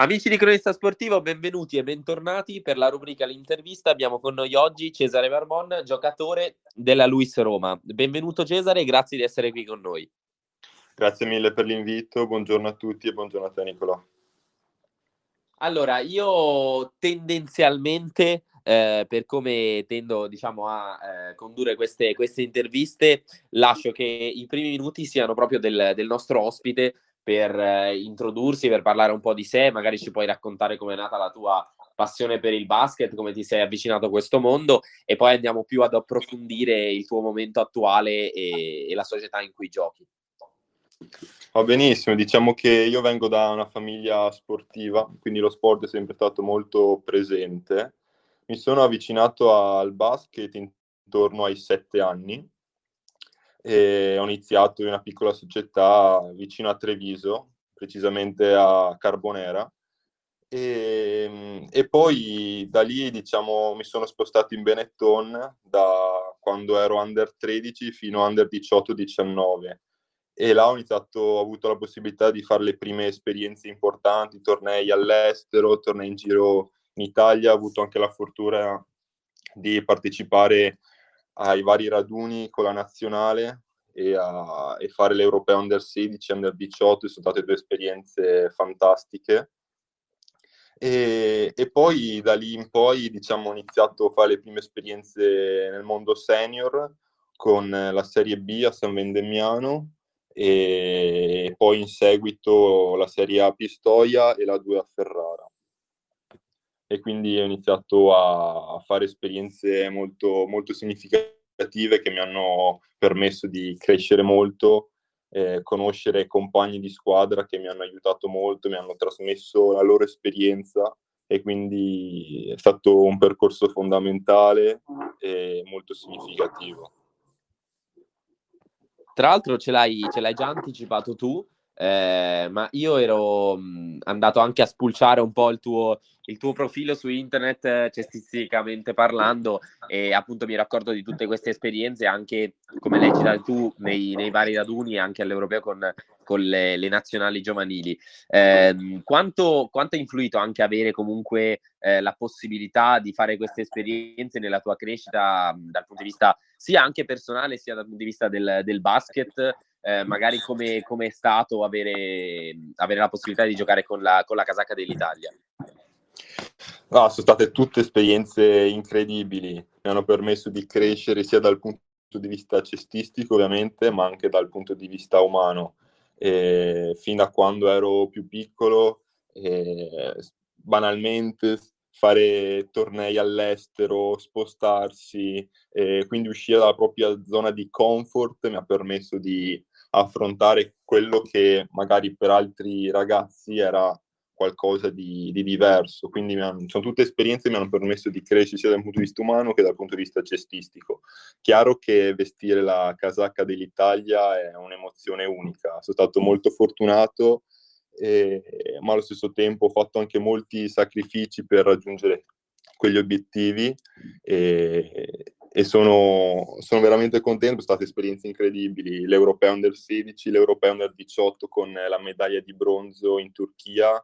Amici di Cronista Sportivo, benvenuti e bentornati per la rubrica L'intervista. Abbiamo con noi oggi Cesare Marmon, giocatore della Luis Roma. Benvenuto Cesare grazie di essere qui con noi. Grazie mille per l'invito, buongiorno a tutti e buongiorno a te Nicolò. Allora, io tendenzialmente, eh, per come tendo diciamo, a eh, condurre queste, queste, interviste, lascio che i primi minuti siano proprio del, del nostro ospite per eh, introdursi, per parlare un po' di sé, magari ci puoi raccontare come è nata la tua passione per il basket, come ti sei avvicinato a questo mondo e poi andiamo più ad approfondire il tuo momento attuale e, e la società in cui giochi. Va benissimo, diciamo che io vengo da una famiglia sportiva, quindi lo sport è sempre stato molto presente. Mi sono avvicinato al basket intorno ai sette anni e ho iniziato in una piccola società vicino a Treviso, precisamente a Carbonera. E, ehm, e, poi da lì diciamo mi sono spostato in Benetton da quando ero under 13 fino a under 18-19 e là ho iniziato, ho avuto la possibilità di fare le prime esperienze importanti, tornei all'estero, tornei in giro in Italia, ho avuto anche la fortuna di partecipare ai vari raduni con la nazionale e, a, e fare l'Europeo Under 16 Under 18, sono state due esperienze fantastiche. E, e, poi da lì in poi diciamo, ho iniziato a fare le prime esperienze nel mondo senior con la Serie B a San Vendemmiano e poi in seguito la Serie A Pistoia e la 2 a Ferrara. E quindi ho iniziato a, fare esperienze molto, molto significative che mi hanno permesso di crescere molto, eh, conoscere compagni di squadra che mi hanno aiutato molto, mi hanno trasmesso la loro esperienza e quindi è stato un percorso fondamentale e molto significativo. Tra l'altro ce l'hai, ce l'hai già anticipato tu, eh, ma io ero mh, andato anche a spulciare un po' il tuo, il tuo profilo su internet eh, cestisticamente parlando e appunto mi raccordo di tutte queste esperienze anche come leggi da tu nei, nei, vari raduni anche all'europeo con, con le, le, nazionali giovanili. Eh, quanto, quanto, ha influito anche avere comunque eh, la possibilità di fare queste esperienze nella tua crescita dal punto di vista sia anche personale sia dal punto di vista del, del basket? Eh, magari come, come è stato avere, avere, la possibilità di giocare con la, con la casacca dell'Italia? No, sono state tutte esperienze incredibili, mi hanno permesso di crescere sia dal punto di vista cestistico ovviamente, ma anche dal punto di vista umano. E fin da quando ero più piccolo, eh, banalmente fare tornei all'estero, spostarsi, eh, quindi uscire dalla propria zona di comfort mi ha permesso di affrontare quello che magari per altri ragazzi era qualcosa di, di diverso. Quindi hanno, sono tutte esperienze che mi hanno permesso di crescere sia dal punto di vista umano che dal punto di vista cestistico. Chiaro che vestire la casacca dell'Italia è un'emozione unica. Sono stato molto fortunato, eh, ma allo stesso tempo ho fatto anche molti sacrifici per raggiungere quegli obiettivi e, e sono, sono, veramente contento, sono state esperienze incredibili, l'Europeo Under 16, l'Europeo Under 18 con la medaglia di bronzo in Turchia,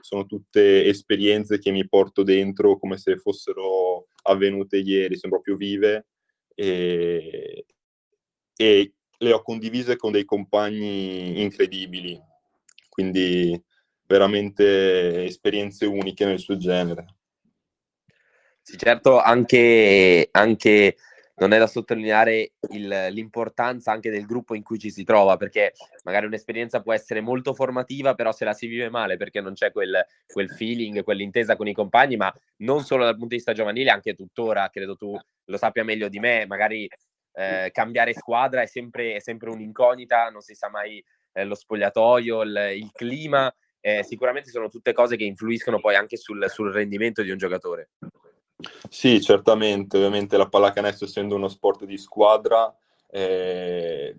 sono tutte esperienze che mi porto dentro come se fossero avvenute ieri, sono proprio vive e, e le ho condivise con dei compagni incredibili, quindi veramente esperienze uniche nel suo genere. Sì, certo, anche, anche non è da sottolineare il, l'importanza anche del gruppo in cui ci si trova, perché magari un'esperienza può essere molto formativa, però se la si vive male perché non c'è quel, quel feeling, quell'intesa con i compagni, ma non solo dal punto di vista giovanile, anche tuttora, credo tu lo sappia meglio di me, magari eh, cambiare squadra è sempre, è sempre, un'incognita, non si sa mai eh, lo spogliatoio, il, il clima, eh, sicuramente sono tutte cose che influiscono poi anche sul, sul rendimento di un giocatore. Sì, certamente, ovviamente la pallacanestro essendo uno sport di squadra, eh,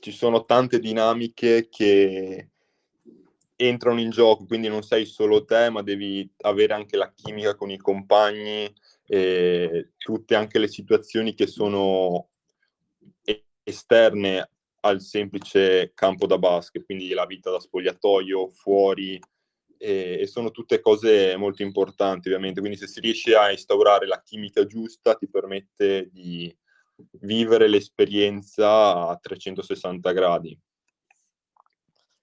ci sono tante dinamiche che entrano in gioco, quindi non sei solo te, ma devi avere anche la chimica con i compagni, eh, tutte anche le situazioni che sono esterne al semplice campo da basket, quindi la vita da spogliatoio, fuori, e, e, sono tutte cose molto importanti ovviamente, quindi se si riesce a instaurare la chimica giusta ti permette di vivere l'esperienza a 360 gradi.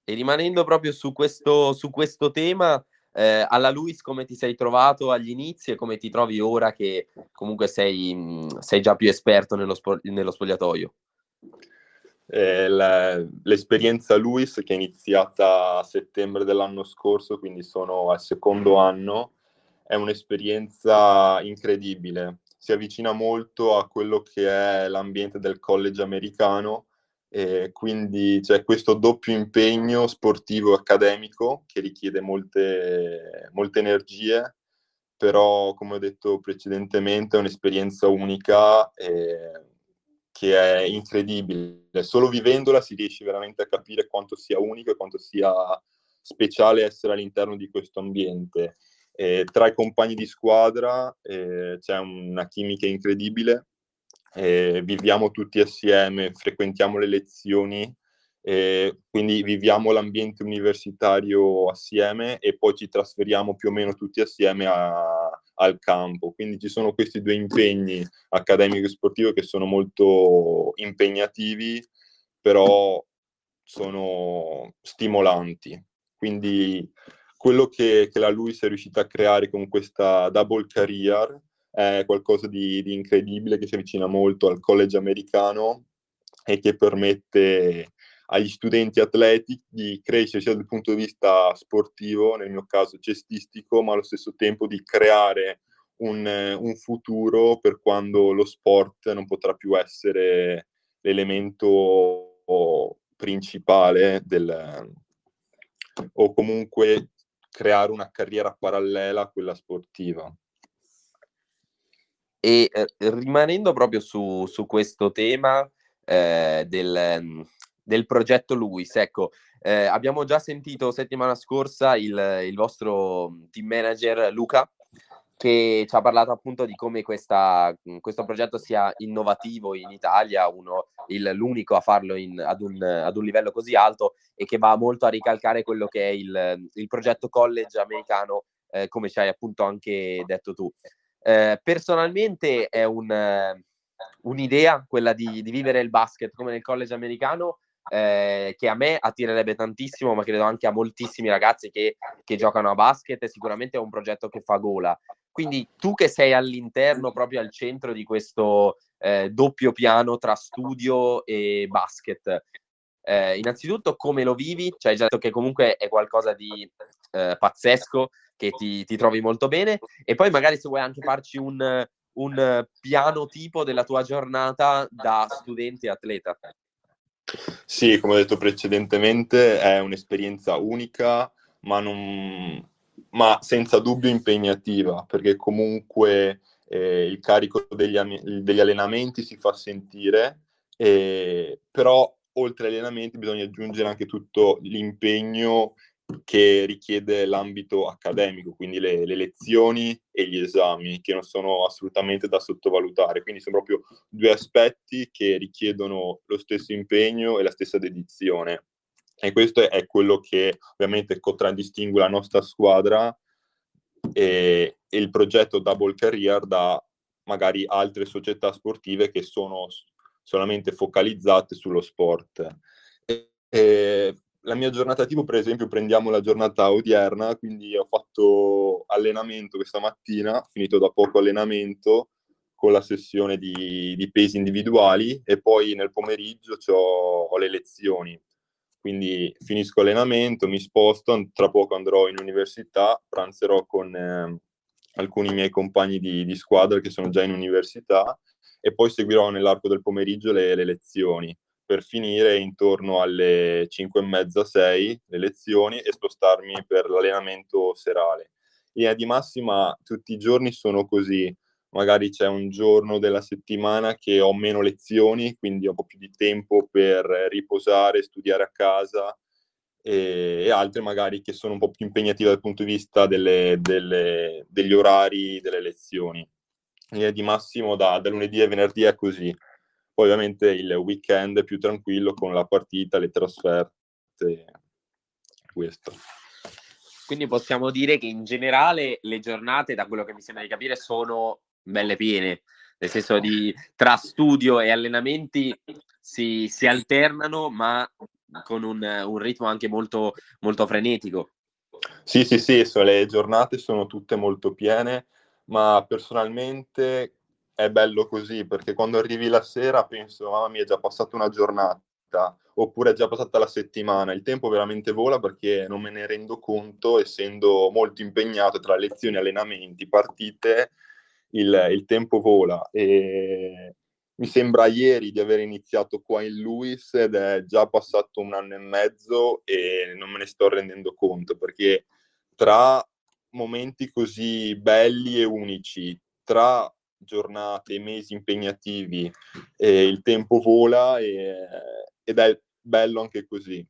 E rimanendo proprio su questo, su questo tema, eh, alla Luis come ti sei trovato agli inizi e come ti trovi ora che comunque sei, sei già più esperto nello, spo- nello spogliatoio? Eh, l'esperienza Luis che è iniziata a settembre dell'anno scorso, quindi sono al secondo anno, è un'esperienza incredibile. Si avvicina molto a quello che è l'ambiente del college americano e quindi c'è questo doppio impegno sportivo e accademico che richiede molte, molte energie, però come ho detto precedentemente è un'esperienza unica. E che è incredibile. Solo vivendola si riesce veramente a capire quanto sia unico e quanto sia speciale essere all'interno di questo ambiente. Eh, tra i compagni di squadra eh, c'è una chimica incredibile, eh, viviamo tutti assieme, frequentiamo le lezioni, quindi viviamo l'ambiente universitario assieme e poi ci trasferiamo più o meno tutti assieme a, al campo. Quindi ci sono questi due impegni accademico e sportivo che sono molto impegnativi, però sono stimolanti. Quindi quello che, che la Luis è riuscita a creare con questa double career è qualcosa di, di incredibile che si avvicina molto al college americano e che permette agli studenti atleti di crescere sia dal punto di vista sportivo, nel mio caso cestistico, ma allo stesso tempo di creare un, un futuro per quando lo sport non potrà più essere l'elemento principale del, o comunque creare una carriera parallela a quella sportiva. E eh, rimanendo proprio su, su questo tema eh, del, del progetto Luis. Ecco, eh, abbiamo già sentito settimana scorsa il, il, vostro team manager Luca che ci ha parlato appunto di come questa, questo progetto sia innovativo in Italia, uno, il, l'unico a farlo in, ad, un, ad, un, livello così alto e che va molto a ricalcare quello che è il, il progetto college americano, eh, come ci hai appunto anche detto tu. Eh, personalmente è un, un'idea quella di, di, vivere il basket come nel college americano eh, che a me attirerebbe tantissimo, ma credo anche a moltissimi ragazzi che, che giocano a basket, sicuramente è un progetto che fa gola. Quindi tu che sei all'interno, proprio al centro di questo eh, doppio piano tra studio e basket, eh, innanzitutto come lo vivi? Cioè, hai già detto che comunque è qualcosa di eh, pazzesco, che ti, ti, trovi molto bene, e poi magari se vuoi anche farci un, un piano tipo della tua giornata da studente atleta. Sì, come ho detto precedentemente, è un'esperienza unica, ma, non, ma senza dubbio impegnativa, perché comunque eh, il carico degli, degli, allenamenti si fa sentire, eh, però oltre agli allenamenti bisogna aggiungere anche tutto l'impegno che richiede l'ambito accademico, quindi le, le, lezioni e gli esami, che non sono assolutamente da sottovalutare. Quindi sono proprio due aspetti che richiedono lo stesso impegno e la stessa dedizione. E questo è quello che ovviamente contraddistingue la nostra squadra e, e il progetto Double Career da magari altre società sportive che sono solamente focalizzate sullo sport. E, e la mia giornata tipo, per esempio, prendiamo la giornata odierna, quindi ho fatto allenamento questa mattina, finito da poco allenamento con la sessione di, di pesi individuali e poi nel pomeriggio ho, le lezioni. Quindi finisco allenamento, mi sposto, tra poco andrò in università, pranzerò con eh, alcuni miei compagni di, di, squadra che sono già in università e poi seguirò nell'arco del pomeriggio le, le lezioni per finire intorno alle 5 e mezza, 6 le lezioni e spostarmi per l'allenamento serale. In linea di massima tutti i giorni sono così, magari c'è un giorno della settimana che ho meno lezioni, quindi ho un po' più di tempo per riposare, studiare a casa e, e altre magari che sono un po' più impegnative dal punto di vista delle, delle, degli orari delle lezioni. In linea di massimo da, da lunedì a venerdì è così poi ovviamente il weekend è più tranquillo con la partita, le trasferte, questo. quindi possiamo dire che in generale le giornate, da quello che mi sembra di capire, sono belle piene, nel senso di tra studio e allenamenti si, si alternano, ma con un, un ritmo anche molto, molto frenetico. Sì, sì, sì, so, le giornate sono tutte molto piene, ma personalmente è bello così perché quando arrivi la sera penso, mamma mia, è già passata una giornata oppure è già passata la settimana. Il tempo veramente vola perché non me ne rendo conto, essendo molto impegnato tra lezioni, allenamenti, partite, il, il tempo vola. E mi sembra ieri di aver iniziato qua in Luis ed è già passato un anno e mezzo e non me ne sto rendendo conto perché tra momenti così belli e unici, tra giornate e mesi impegnativi, eh, il tempo vola e, ed è bello anche così.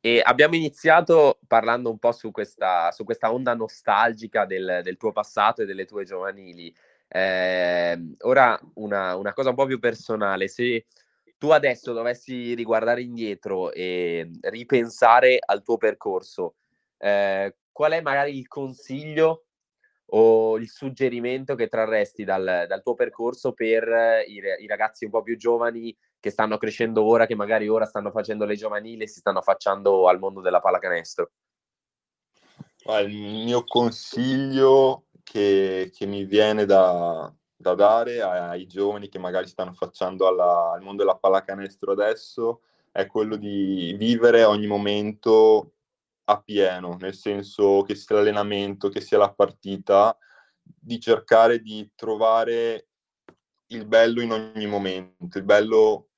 E abbiamo iniziato parlando un po' su questa, su questa onda nostalgica del, del, tuo passato e delle tue giovanili. Eh, ora una, una, cosa un po' più personale, se tu adesso dovessi riguardare indietro e ripensare al tuo percorso, eh, qual è magari il consiglio o il suggerimento che trarresti dal, dal tuo percorso per i, i, ragazzi un po' più giovani che stanno crescendo ora, che magari ora stanno facendo le giovanili e si stanno affacciando al mondo della pallacanestro? Il mio consiglio che, che mi viene da, da, dare ai giovani che magari stanno affacciando alla, al mondo della pallacanestro adesso è quello di vivere ogni momento a pieno, nel senso che sia l'allenamento, che sia la partita, di cercare di trovare il bello in ogni momento, il bello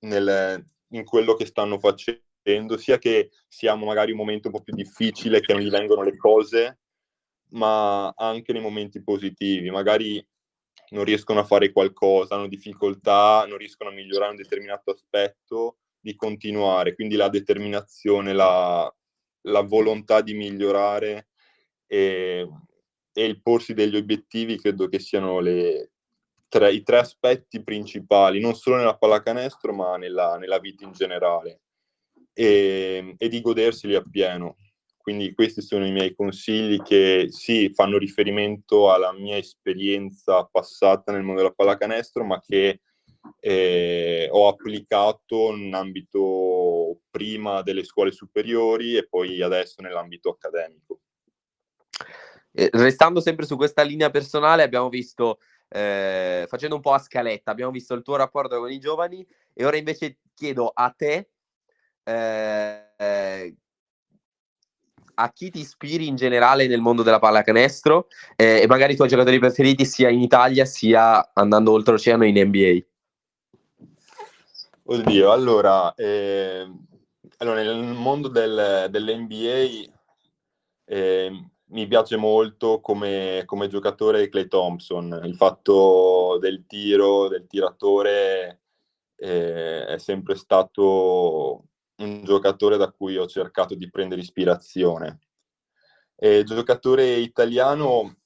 nel, in quello che stanno facendo, sia che siamo magari un momento un po' più difficile, che non gli vengono le cose, ma anche nei momenti positivi. Magari non riescono a fare qualcosa, hanno difficoltà, non riescono a migliorare un determinato aspetto, di continuare. Quindi la determinazione, la, la volontà di migliorare e, e, il porsi degli obiettivi credo che siano le, tre, i tre aspetti principali, non solo nella pallacanestro ma nella, nella vita in generale e, e di goderseli appieno. Quindi questi sono i miei consigli che sì, fanno riferimento alla mia esperienza passata nel mondo della pallacanestro, ma che eh, ho applicato in ambito prima delle scuole superiori e poi adesso nell'ambito accademico. Restando sempre su questa linea personale, abbiamo visto, eh, facendo un po' a scaletta, abbiamo visto il tuo rapporto con i giovani e ora invece chiedo a te eh, a chi ti ispiri in generale nel mondo della pallacanestro eh, e magari i tuoi giocatori preferiti sia in Italia sia andando oltreoceano in NBA. Oddio, allora, eh, allora nel mondo del, dell'NBA eh, mi piace molto come, come, giocatore Clay Thompson, il fatto del tiro, del tiratore eh, è sempre stato un giocatore da cui ho cercato di prendere ispirazione. E giocatore italiano,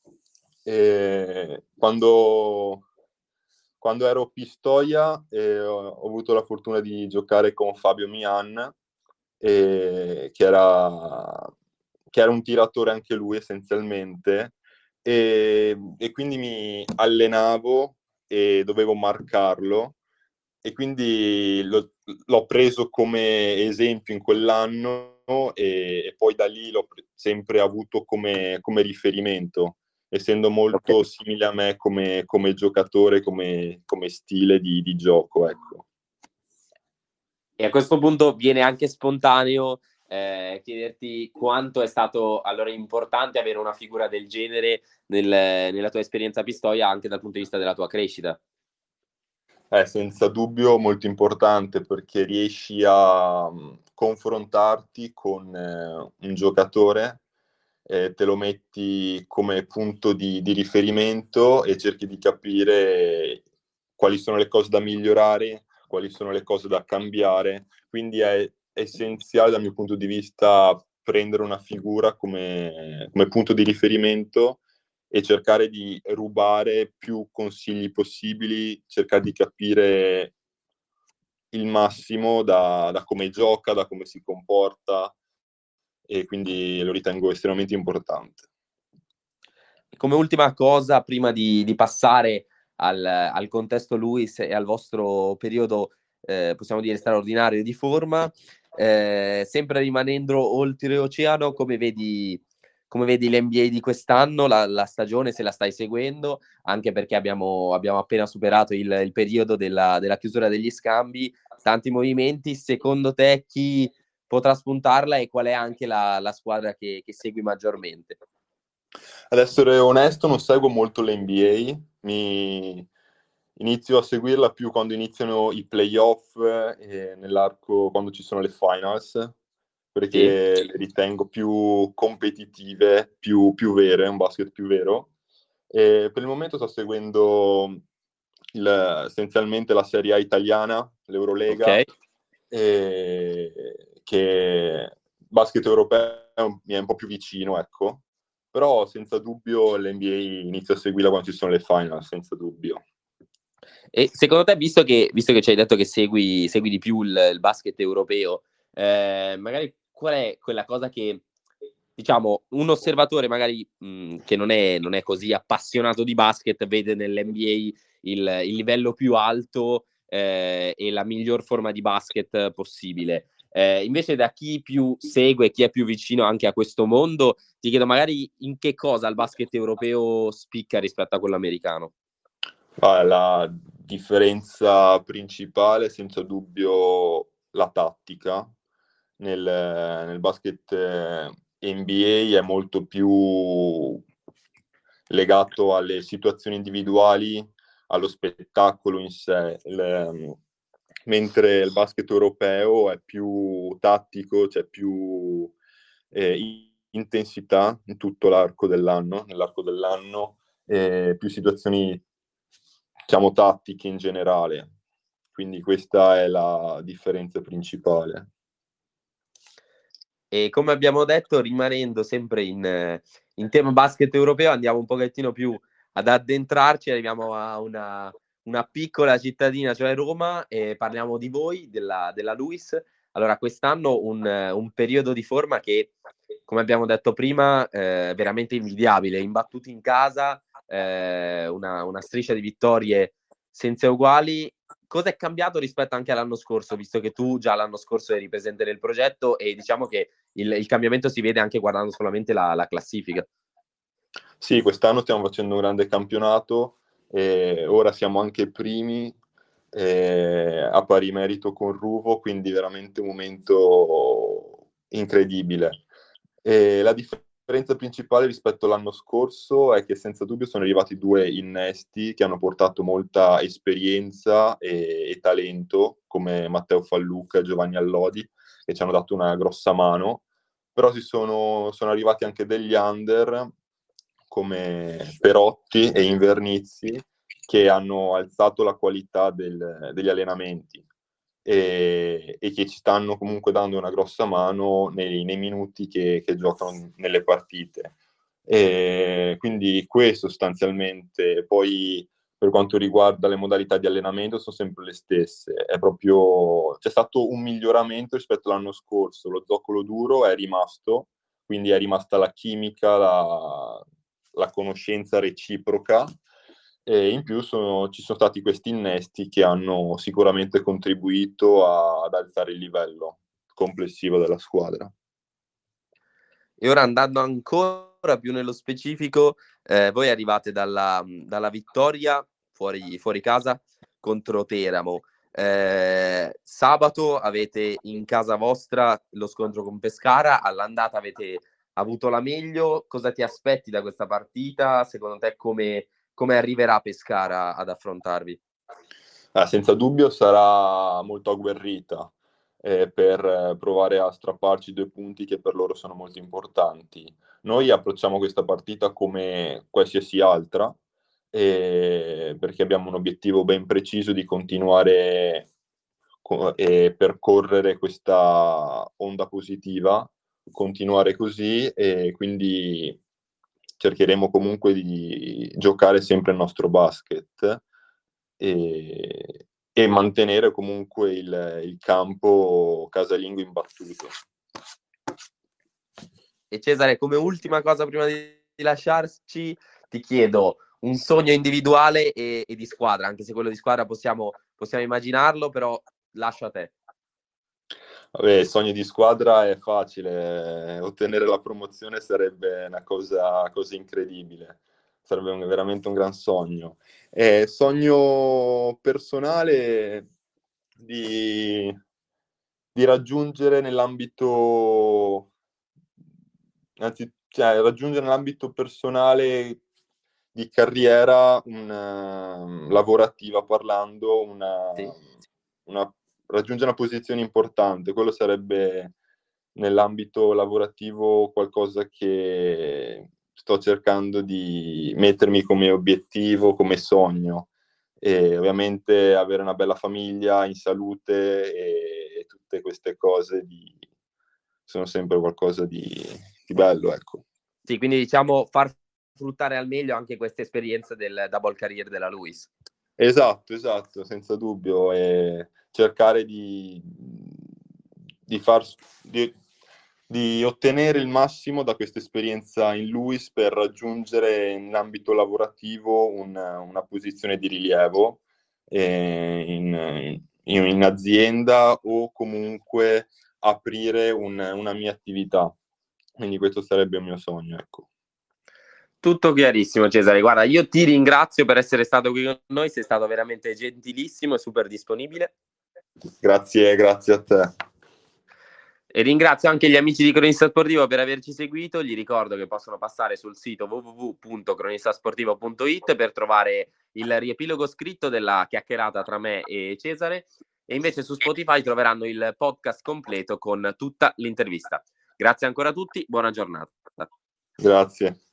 eh, quando quando ero Pistoia eh, ho avuto la fortuna di giocare con Fabio Mian, eh, che, era, che, era, un tiratore anche lui essenzialmente, e, e, quindi mi allenavo e dovevo marcarlo. E quindi lo, l'ho preso come esempio in quell'anno e, e poi da lì l'ho sempre avuto come, come riferimento essendo molto okay. simile a me come, come giocatore, come, come stile di, di, gioco. Ecco. E a questo punto viene anche spontaneo eh, chiederti quanto è stato allora importante avere una figura del genere nel, nella tua esperienza a Pistoia anche dal punto di vista della tua crescita. È senza dubbio molto importante perché riesci a um, confrontarti con eh, un giocatore eh, te lo metti come punto di, di, riferimento e cerchi di capire quali sono le cose da migliorare, quali sono le cose da cambiare. Quindi è essenziale dal mio punto di vista prendere una figura come, come punto di riferimento e cercare di rubare più consigli possibili, cercare di capire il massimo da, da come gioca, da come si comporta, e quindi lo ritengo estremamente importante. Come ultima cosa, prima di, di passare al, al, contesto Luis e al vostro periodo, eh, possiamo dire, straordinario di forma, eh, sempre rimanendo oltreoceano, come vedi, come vedi l'NBA di quest'anno, la, la, stagione, se la stai seguendo, anche perché abbiamo, abbiamo appena superato il, il periodo della, della, chiusura degli scambi, tanti movimenti, secondo te chi potrà spuntarla e qual è anche la, la squadra che, che segui maggiormente? Ad essere onesto, non seguo molto l'NBA, mi inizio a seguirla più quando iniziano i playoff eh, nell'arco, quando ci sono le finals, perché sì. le ritengo più competitive, più, più, vere, un basket più vero. E per il momento sto seguendo il, essenzialmente la Serie A italiana, l'Eurolega, okay. Che basket europeo mi è un po' più vicino, ecco. Però senza dubbio l'NBA inizia a seguirla quando ci sono le finals, senza dubbio. E secondo te, visto che, visto che ci hai detto che segui, segui di più il, il basket europeo, eh, magari qual è quella cosa che, diciamo, un osservatore magari mh, che non è, non è, così appassionato di basket vede nell'NBA il, il livello più alto eh, e la miglior forma di basket possibile. Eh, invece da chi più segue, chi è più vicino anche a questo mondo, ti chiedo magari in che cosa il basket europeo spicca rispetto a quello americano. Ah, la differenza principale, senza dubbio, la tattica. Nel, nel basket eh, NBA è molto più legato alle situazioni individuali, allo spettacolo in sé. Le, mentre il basket europeo è più tattico, c'è più eh, intensità in tutto l'arco dell'anno, nell'arco dell'anno, eh, più situazioni, diciamo, tattiche in generale. Quindi questa è la differenza principale. E come abbiamo detto, rimanendo sempre in, in tema basket europeo, andiamo un pochettino più ad addentrarci, arriviamo a una, una piccola cittadina, cioè Roma, e parliamo di voi, della, della Luis. Allora, quest'anno un, un, periodo di forma che, come abbiamo detto prima, eh, veramente invidiabile, imbattuti in casa, eh, una, una striscia di vittorie senza uguali. Cosa è cambiato rispetto anche all'anno scorso, visto che tu già l'anno scorso eri presente nel progetto e diciamo che il, il cambiamento si vede anche guardando solamente la, la classifica? Sì, quest'anno stiamo facendo un grande campionato e ora siamo anche primi eh, a pari merito con Ruvo, quindi veramente un momento incredibile. E la differenza principale rispetto all'anno scorso è che senza dubbio sono arrivati due innesti che hanno portato molta esperienza e, e talento, come Matteo Fallucca e Giovanni Allodi, che ci hanno dato una grossa mano, però sono, sono arrivati anche degli under come Perotti e Invernizzi che hanno alzato la qualità del, degli allenamenti e, e, che ci stanno comunque dando una grossa mano nei, nei minuti che, che, giocano nelle partite. E quindi questo sostanzialmente, poi per quanto riguarda le modalità di allenamento sono sempre le stesse, è proprio, c'è stato un miglioramento rispetto all'anno scorso, lo zoccolo duro è rimasto, quindi è rimasta la chimica, la, la conoscenza reciproca e in più sono, ci sono stati questi innesti che hanno sicuramente contribuito a, ad alzare il livello complessivo della squadra. E ora andando ancora più nello specifico, eh, voi arrivate dalla, dalla vittoria fuori, fuori, casa contro Teramo. Eh, sabato avete in casa vostra lo scontro con Pescara, all'andata avete avuto la meglio, cosa ti aspetti da questa partita? Secondo te come, come arriverà Pescara ad affrontarvi? Ah, senza dubbio sarà molto agguerrita eh, per provare a strapparci due punti che per loro sono molto importanti. Noi approcciamo questa partita come qualsiasi altra eh, perché abbiamo un obiettivo ben preciso di continuare e percorrere questa onda positiva continuare così e quindi cercheremo comunque di giocare sempre il nostro basket e, e mantenere comunque il, il campo casalingo imbattuto. E Cesare, come ultima cosa prima di, lasciarci, ti chiedo un sogno individuale e, e, di squadra, anche se quello di squadra possiamo, possiamo immaginarlo, però lascio a te. Vabbè, il sogno di squadra è facile, ottenere la promozione sarebbe una cosa, cosa incredibile, sarebbe un, veramente un gran sogno. E sogno personale di, di raggiungere nell'ambito, anzi, cioè, raggiungere nell'ambito personale di carriera un, uh, lavorativa parlando, una, sì. una raggiungere una posizione importante, quello sarebbe nell'ambito lavorativo qualcosa che sto cercando di mettermi come obiettivo, come sogno. E ovviamente avere una bella famiglia in salute e, e tutte queste cose di, sono sempre qualcosa di, di bello, ecco. Sì, quindi diciamo far sfruttare al meglio anche questa esperienza del double career della Luis. Esatto, esatto, senza dubbio. E cercare di, di, far, di, di ottenere il massimo da questa esperienza in Luis per raggiungere in ambito lavorativo un, una posizione di rilievo eh, in, in, in, azienda o comunque aprire un, una mia attività. Quindi questo sarebbe il mio sogno, ecco. Tutto chiarissimo Cesare, guarda io ti ringrazio per essere stato qui con noi, sei stato veramente gentilissimo e super disponibile. Grazie, grazie a te. E ringrazio anche gli amici di Cronista Sportivo per averci seguito. Gli ricordo che possono passare sul sito www.cronistasportivo.it per trovare il riepilogo scritto della chiacchierata tra me e Cesare. E invece su Spotify troveranno il podcast completo con tutta l'intervista. Grazie ancora a tutti, buona giornata. Grazie.